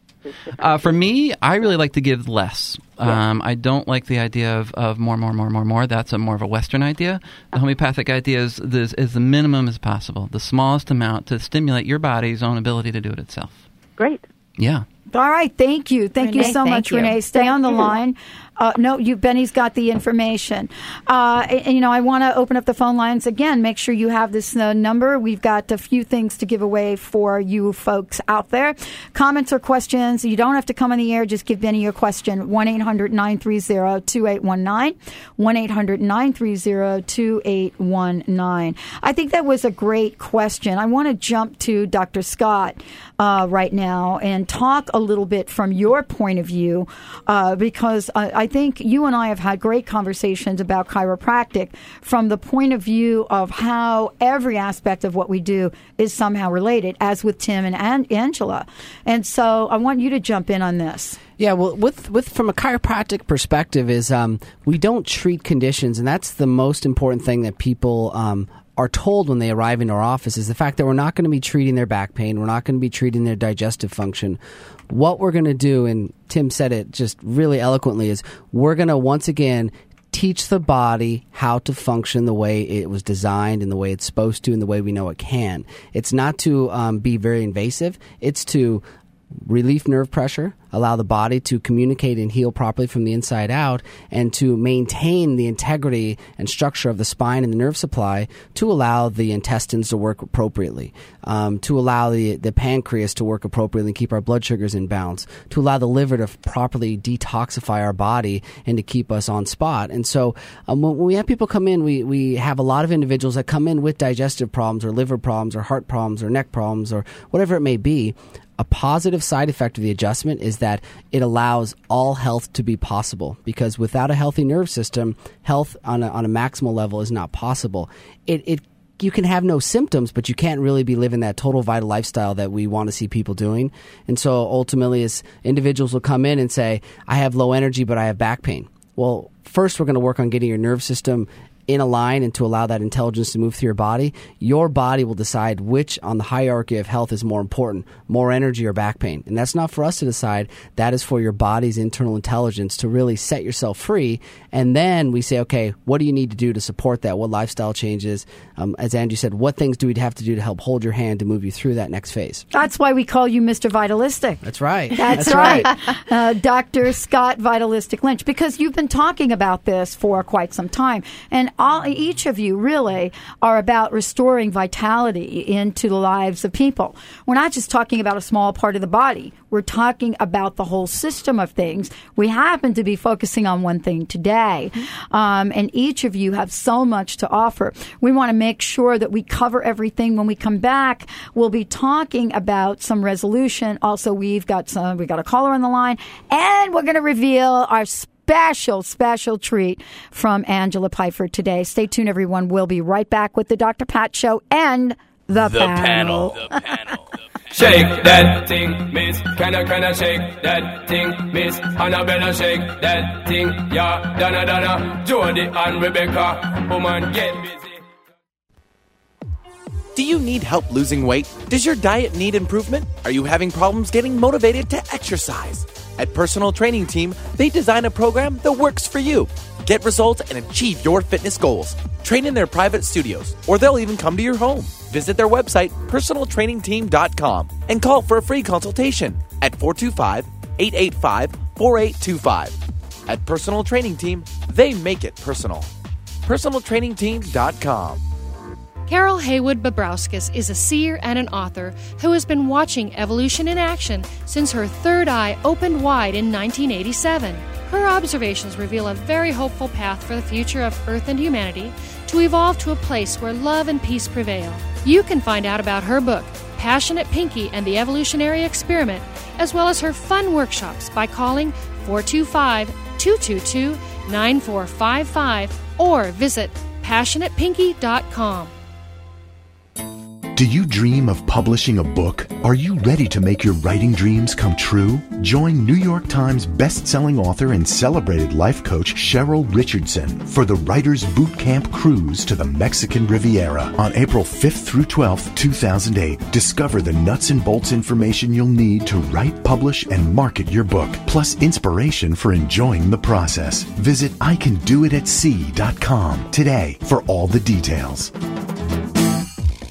S4: Uh, for me, I really like to give less. Um, I don't like the idea of, of more, more, more, more, more. That's a more of a Western idea. The homeopathic idea is, is, is the minimum as possible, the smallest amount to stimulate your body's own ability to do it itself.
S15: Great.
S4: Yeah.
S1: All right, thank you. Thank you so
S3: thank
S1: much,
S3: you.
S1: Renee. Stay on the line. Uh, no, you Benny's got the information. Uh, and, you know, I want to open up the phone lines again. Make sure you have this uh, number. We've got a few things to give away for you folks out there. Comments or questions, you don't have to come on the air. Just give Benny your question. 1 800 930 2819. 1 800 930 2819. I think that was a great question. I want to jump to Dr. Scott uh, right now and talk a little bit from your point of view uh, because I, I think you and I have had great conversations about chiropractic from the point of view of how every aspect of what we do is somehow related, as with Tim and An- Angela. And so I want you to jump in on this.
S5: Yeah, well, with with from a chiropractic perspective, is um, we don't treat conditions, and that's the most important thing that people um, are told when they arrive in our office is the fact that we're not going to be treating their back pain, we're not going to be treating their digestive function. What we're going to do, and Tim said it just really eloquently, is we're going to once again teach the body how to function the way it was designed and the way it's supposed to and the way we know it can. It's not to um, be very invasive, it's to relieve nerve pressure, allow the body to communicate and heal properly from the inside out, and to maintain the integrity and structure of the spine and the nerve supply to allow the intestines to work appropriately, um, to allow the, the pancreas to work appropriately and keep our blood sugars in balance, to allow the liver to properly detoxify our body and to keep us on spot. And so um, when, when we have people come in, we, we have a lot of individuals that come in with digestive problems or liver problems or heart problems or neck problems or whatever it may be a positive side effect of the adjustment is that it allows all health to be possible because without a healthy nerve system, health on a, on a maximal level is not possible. It, it you can have no symptoms, but you can't really be living that total vital lifestyle that we want to see people doing. And so ultimately, as individuals will come in and say, I have low energy, but I have back pain. Well, first, we're going to work on getting your nerve system in a line and to allow that intelligence to move through your body, your body will decide which on the hierarchy of health is more important, more energy or back pain. And that's not for us to decide. That is for your body's internal intelligence to really set yourself free. And then we say, okay, what do you need to do to support that? What lifestyle changes? Um, as Andrew said, what things do we have to do to help hold your hand to move you through that next phase?
S1: That's why we call you Mr. Vitalistic.
S5: That's right.
S1: That's, right. uh, Dr. Scott Vitalistic Lynch, because you've been talking about this for quite some time. And all, each of you really are about restoring vitality into the lives of people. We're not just talking about a small part of the body. We're talking about the whole system of things. We happen to be focusing on one thing today. Um, and each of you have so much to offer. We want to make sure that we cover everything. When we come back, we'll be talking about some resolution. Also, we've got some, we've got a caller on the line and we're going to reveal our special, special treat from Angela Pfeiffer today. Stay tuned, everyone. We'll be right back with the Dr. Pat Show and the,
S6: The
S1: panel.
S6: panel. Shake that thing, miss. Can I, can I shake that thing, miss? Annabella, shake that thing, yeah. Donna, Donna, Jody and Rebecca. Woman, get busy.
S2: Do you need help losing weight? Does your diet need improvement? Are you having problems getting motivated to exercise? At Personal Training Team, they design a program that works for you. Get results and achieve your fitness goals. Train in their private studios, or they'll even come to your home. Visit their website, personaltrainingteam.com, and call for a free consultation at 425 885 4825. At Personal Training Team, they make it personal. PersonalTrainingTeam.com.
S10: Carol Haywood Babrowskis is a seer and an author who has been watching evolution in action since her third eye opened wide in 1987. Her observations reveal a very hopeful path for the future of Earth and humanity to evolve to a place where love and peace prevail. You can find out about her book, Passionate Pinky and the Evolutionary Experiment, as well as her fun workshops by calling 425 222 9455 or visit passionatepinky.com.
S16: Do you dream of publishing a book? Are you ready to make your writing dreams come true? Join New York Times best-selling author and celebrated life coach Cheryl Richardson for the Writers Boot Camp Cruise to the Mexican Riviera on April 5th through 12th, 2008. Discover the nuts and bolts information you'll need to write, publish, and market your book, plus inspiration for enjoying the process. Visit icandoitatsea.com today for all the details.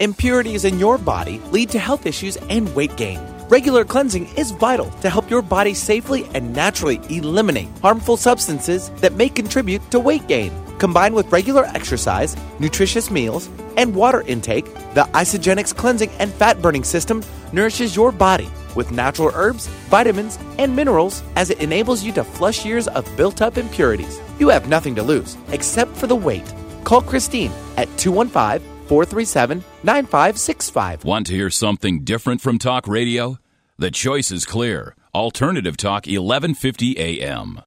S2: Impurities in your body lead to health issues and weight gain. Regular cleansing is vital to help your body safely and naturally eliminate harmful substances that may contribute to weight gain. Combined with regular exercise, nutritious meals, and water intake, the Isagenix cleansing and fat burning system nourishes your body with natural herbs, vitamins, and minerals as it enables you to flush years of built up impurities. You have nothing to lose except for the weight. Call Christine at 215 437 9565.
S11: Want to hear something different from talk radio? The choice is clear. Alternative Talk 1150 AM.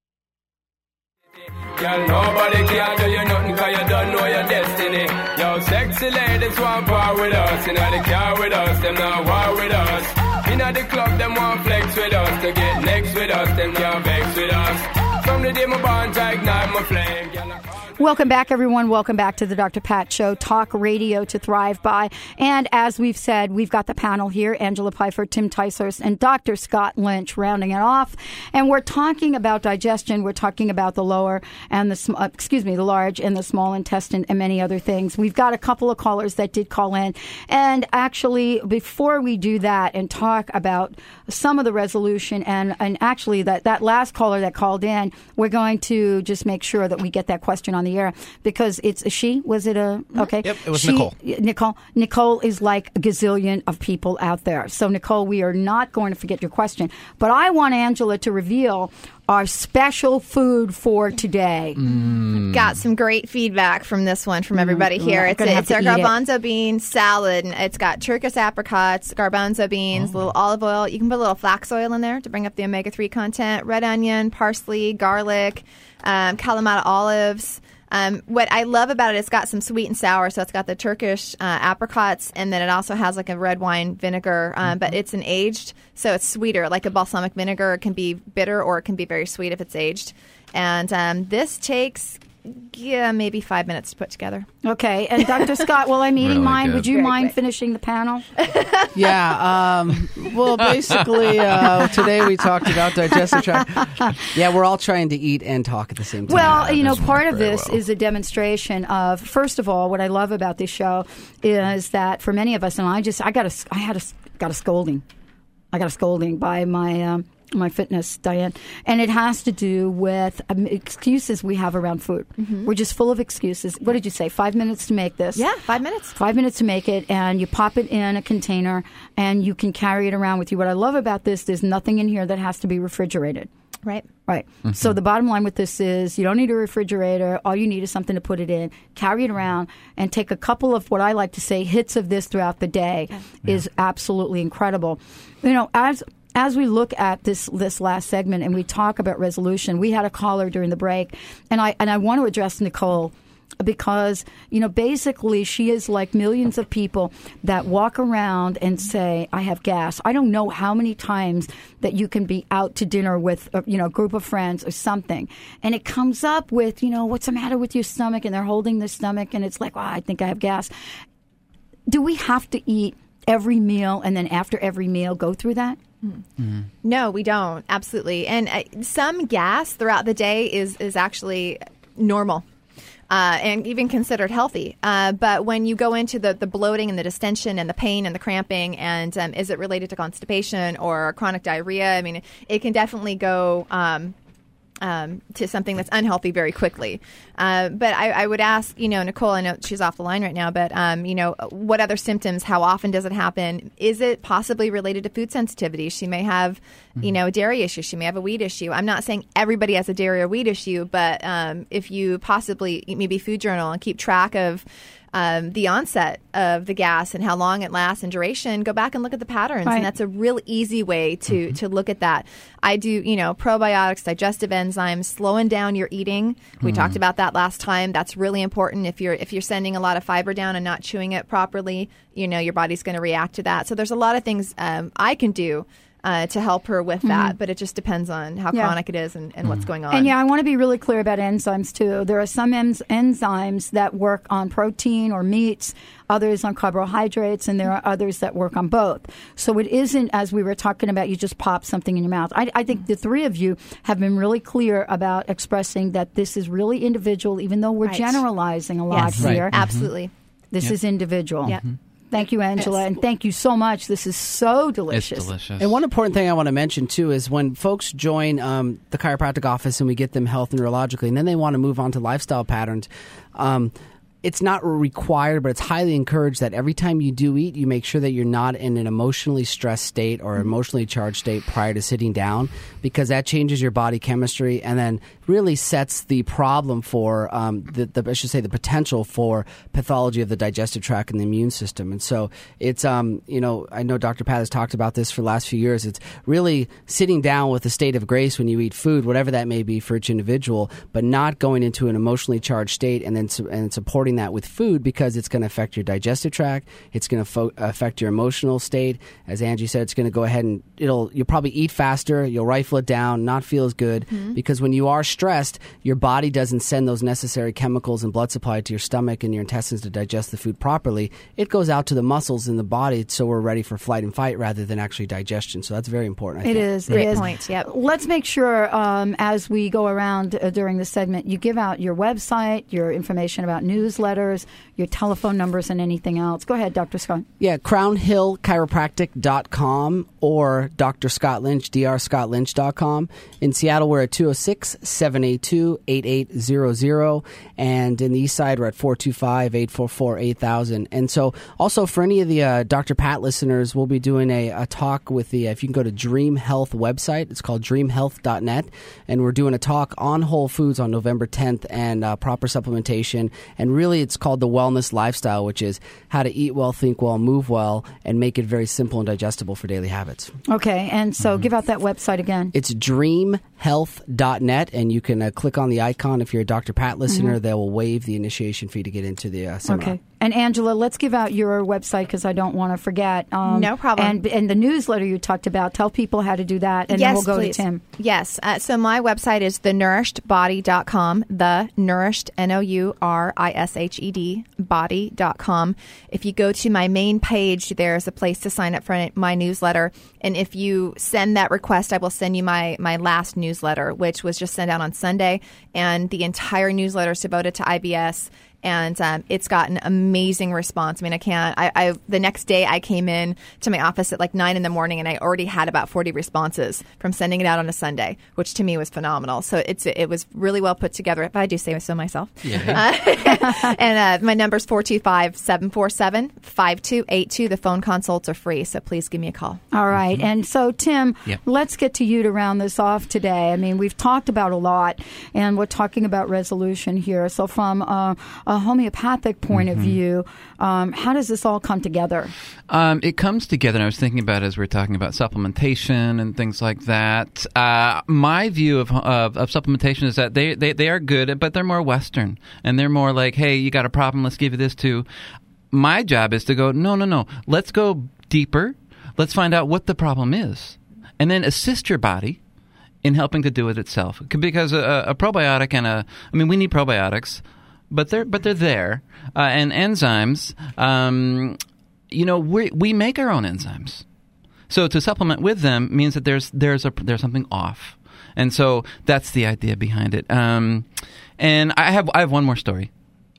S6: Girl, nobody can do you nothing cause you don't know your destiny. Yo, sexy ladies want part with us. Inna the car with us, them not war with us. Inna the club, them want flex with us. To get next with us, them can't vex with us. From the day my bond, I ignite my flame.
S1: Welcome back, everyone. Welcome back to the Dr. Pat Show, talk radio to thrive by. And as we've said, we've got the panel here Angela Pfeiffer, Tim Ticehurst, and Dr. Scott Lynch rounding it off. And we're talking about digestion. We're talking about the lower and the, uh, excuse me, the large and the small intestine and many other things. We've got a couple of callers that did call in. And actually, before we do that and talk about some of the resolution and, and actually that, that last caller that called in, we're going to just make sure that we get that question on the air because it's a she. Was it a okay?
S14: Yep, it was
S1: She-
S14: Nicole.
S1: Nicole. Nicole is like a gazillion of people out there. So Nicole, we are not going to forget your question, but I want Angela to reveal our special food for today.
S3: Got some great feedback from this one from everybody
S1: Mm,
S3: here. It's,
S1: gonna
S3: it's our
S1: to eat it.
S3: garbanzo bean salad, and it's got turkish apricots, garbanzo beans,
S1: Oh.
S3: little olive oil. You can put a little flax oil in there to bring up the omega three content. Red onion, parsley, garlic, um, Kalamata olives. Um, what I love about it, it's got some sweet and sour. So it's got the Turkish uh, apricots, and then it also has like a red wine vinegar. Um, But it's an aged, so it's sweeter. Like a balsamic vinegar, it can be bitter or it can be very sweet if it's aged. And um, this takes yeah maybe five minutes to put together.
S1: Okay, and Dr. Scott, while I'm eating
S3: Really
S1: mine,
S3: good.
S1: would you
S3: Very
S1: mind
S3: quick.
S1: finishing the panel?
S5: Yeah. Um, well, basically, uh, today we talked about digestive tract. Yeah, we're all trying to eat and talk at the same time.
S1: Well, you know, part of this is a demonstration of, first of all, what I love about this show is that for many of us, and I just, I got a, I had a, got a scolding, I got a scolding by my. Um, my fitness, Diane, and it has to do with um, excuses we have around food. We're just full of excuses. What did you say? Five minutes to make this?
S3: Yeah, five minutes.
S1: Five minutes to make it, and you pop it in a container, and you can carry it around with you. What I love about this, there's nothing in here that has to be refrigerated.
S3: Right.
S1: Right. So the bottom line with this is you don't need a refrigerator. All you need is something to put it in, carry it around, and take a couple of what I like to say hits of this throughout the day is absolutely incredible. You know, as as we look at this this last segment and we talk about resolution, we had a caller during the break, and I and I want to address Nicole because you know basically she is like millions of people that walk around and say i have gas. I don't know how many times that you can be out to dinner with a, you know a group of friends or something and it comes up with you know what's the matter with your stomach? And they're holding their stomach and it's like well i think i have gas. Do we have to eat every meal and then after every meal go through that
S3: No, we don't. Absolutely. And uh, some gas throughout the day is is actually normal. Uh, and even considered healthy. Uh, but when you go into the, the bloating and the distension and the pain and the cramping, and um, is it related to constipation or chronic diarrhea? I mean, it can definitely go um, um, to something that's unhealthy very quickly. Uh, but I, I would ask, you know, Nicole, I know she's off the line right now, but, um, you know, what other symptoms, how often does it happen? Is it possibly related to food sensitivity? She may have, you know, a dairy issue. She may have a wheat issue. I'm not saying everybody has a dairy or wheat issue, but um, if you possibly maybe food journal and keep track of, um, the onset of the gas and how long it lasts and duration, go back and look at the patterns.
S1: Right.
S3: And that's a real easy way to, to look at that. I do, you know, probiotics, digestive enzymes, slowing down your eating. We
S17: Mhm.
S3: talked about that last time. That's really important. If you're if you're sending a lot of fiber down and not chewing it properly, you know, your body's going to react to that. So there's a lot of things um, I can do. Uh, to help her with that,
S1: Mhm.
S3: but it just depends on how
S1: Yeah.
S3: chronic it is and, and what's going on.
S1: And yeah, I want to be really clear about enzymes too. There are some enz- enzymes that work on protein or meats, others on carbohydrates, and there are others that work on both. So it isn't, as we were talking about, you just pop something in your mouth. I, I think the three of you have been really clear about expressing that this is really individual, even though we're
S3: Right.
S1: generalizing a lot
S3: Yes.
S1: here.
S3: Right. Absolutely.
S1: This
S3: Yep.
S1: is individual.
S3: Yep.
S1: Thank you, Angela,
S5: Yes.
S1: and thank you so much. This is so delicious. It's delicious.
S5: And one important thing I want to mention too is when folks join um, the chiropractic office and we get them health neurologically, and then they want to move on to lifestyle patterns. Um, it's not required, but it's highly encouraged that every time you do eat, you make sure that you're not in an emotionally stressed state or emotionally charged state prior to sitting down, because that changes your body chemistry and then really sets the problem for um, the, the I should say the potential for pathology of the digestive tract and the immune system. And so it's um, you know I know Dr. Pat has talked about this for the last few years. It's really sitting down with a state of grace when you eat food, whatever that may be for each individual, but not going into an emotionally charged state and then su- and supporting that with food because it's going to affect your digestive tract. It's going to fo- affect your emotional state. As Angie said, it's going to go ahead and it'll you'll probably eat faster. You'll rifle it down, not feel as good
S3: Mm-hmm.
S17: Mhm.
S5: because when you are stressed, your body doesn't send those necessary chemicals and blood supply to your stomach and your intestines to digest the food properly. It goes out to the muscles in the body, so we're ready for flight and fight rather than actually digestion. So that's very important. I
S1: It
S5: think.
S1: is. it is. Let's make sure um, as we go around uh, during the segment, you give out your website, your information about newsletters, your telephone numbers, and anything else. Go ahead, Dr. Scott.
S5: Yeah, crownhillchiropractic.com or Dr. Scott Lynch, drscottlynch.com. In Seattle, we're at 206 782 8800. And in the east side, we're at 425 844 8000. And so, also for any of the uh, Dr. Pat listeners, we'll be doing a, a talk with the, uh, if you can go to Dream Health website, it's called dreamhealth.net. And we're doing a talk on Whole Foods on November 10th and uh, proper supplementation. And really, it's called the Wellness Lifestyle, which is how to eat well, think well, move well, and make it very simple and digestible for daily habits.
S1: Okay, and so give out that website again.
S5: It's dreamhealth.net, and you can uh, click on the icon. If you're a Dr. Pat listener,
S1: Mhm.
S5: they will waive the initiation fee to get into the uh, seminar.
S1: Okay. And Angela, let's give out your website because I don't want to forget. Um,
S3: No problem.
S1: And, and the newsletter you talked about, tell people how to do that, and
S3: yes,
S1: then we'll go
S3: please.
S1: to Tim.
S3: Yes. Uh, so my website is thenourishedbody.com, the nourished, N O U R I S H E D, body.com. If you go to my main page, there's a place to sign up for my newsletter. And if you send that request, I will send you my, my last newsletter, which was just sent out on Sunday. And the entire newsletter is devoted to IBS and um, it's gotten amazing response. I mean, I can't. I, I the next day I came in to my office at like nine in the morning, and I already had about forty responses from sending it out on a Sunday, which to me was phenomenal. So it's it was really well put together. If I do say so myself. Uh, and uh, my number's 425-747-5282. The phone consults are free, so please give me a call.
S1: All right. And so, Tim,
S3: Yep.
S1: let's get to you to round this off today. I mean, we've talked about a lot, and we're talking about resolution here. So, from a, a homeopathic point of view, um, how does this all come together?
S4: Um, it comes together, and I was thinking about as we are talking about supplementation and things like that. Uh, my view of, of, of supplementation is that they, they, they are good, but they're more Western. And they're more like, hey, you got a problem, let's give you this too. My job is to go, no, no, no, let's go deeper. Let's find out what the problem is. And then assist your body in helping to do it itself. Because a, a probiotic and a, I mean, we need probiotics, but they're but they're there. Uh, and enzymes, um, you know, we we make our own enzymes. So to supplement with them means that there's there's a there's something off, and so that's the idea behind it. Um, and I have I have one more story.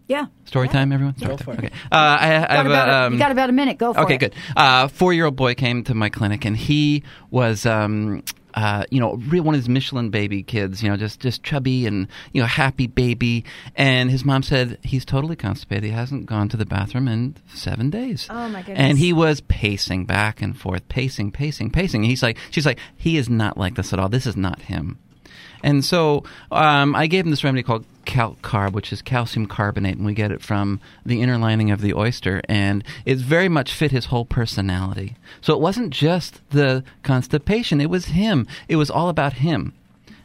S1: Yeah.
S4: Story time, everyone. Story
S1: Go
S4: time.
S1: for it.
S4: Okay. Uh, I, I
S1: Got
S4: have
S1: about
S4: a, um,
S1: you got about a minute. Go for
S4: okay,
S1: it.
S4: Okay, good. Uh, Four year old boy came to my clinic and he was um, uh, you know, real one of his Michelin baby kids, you know, just just chubby and you know happy baby. And his mom said he's totally constipated. He hasn't gone to the bathroom in seven days.
S3: Oh, my goodness.
S4: And he was pacing back and forth, pacing, pacing, pacing. And he's like, she's like, he is not like this at all. This is not him. And so um, I gave him this remedy called calc carb, which is calcium carbonate, and we get it from the inner lining of the oyster, and it's very much fit his whole personality. So it wasn't just the constipation; it was him. It was all about him.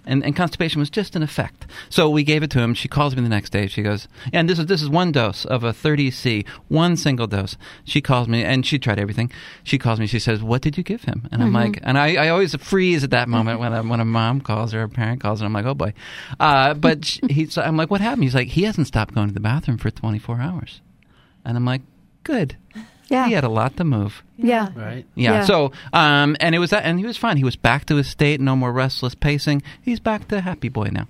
S4: And, and constipation was just an effect. So we gave it to him. She calls me the next day. She goes, and this is this is one dose of a 30C, one single dose. She calls me, and she tried everything. She calls me. She says, "What did you give him?" And I'm
S17: Mhm.
S4: like, and I, I always freeze at that moment when a, when a mom calls or a parent calls, and I'm like, oh boy. Uh, but he's, I'm like, what happened? He's like, he hasn't stopped going to the bathroom for 24 hours, and I'm like, good.
S1: Yeah.
S4: He had a lot to move.
S1: Yeah.
S5: Right.
S4: Yeah. So, um, and it was that, and he was fine. He was back to his state. No more restless pacing. He's back to happy boy now.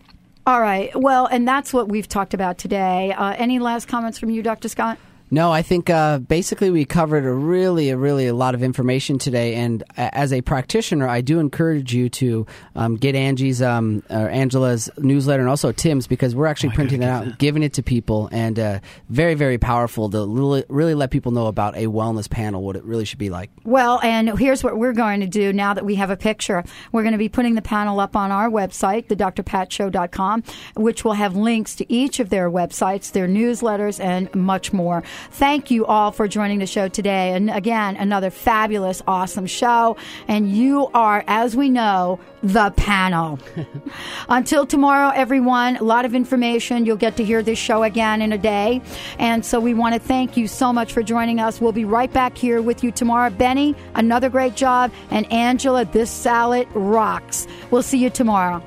S1: All right. Well, and that's what we've talked about today. Uh, any last comments from you, Dr. Scott?
S5: No, I think uh, basically we covered a really, a really a lot of information today. And as a practitioner, I do encourage you to um, get Angie's, um, or Angela's newsletter, and also Tim's, because we're actually printing it out, giving it to people, and uh, very, very powerful to really, really let people know about a wellness panel, what it really should be like.
S1: Well, and here's what we're going to do now that we have a picture. We're going to be putting the panel up on our website, thedrpatshow.com, which will have links to each of their websites, their newsletters, and much more. Thank you all for joining the show today. And again, another fabulous, awesome show. And you are, as we know, the panel. Until tomorrow, everyone, a lot of information. You'll get to hear this show again in a day. And so we want to thank you so much for joining us. We'll be right back here with you tomorrow. Benny, another great job. And Angela, this salad rocks. We'll see you tomorrow.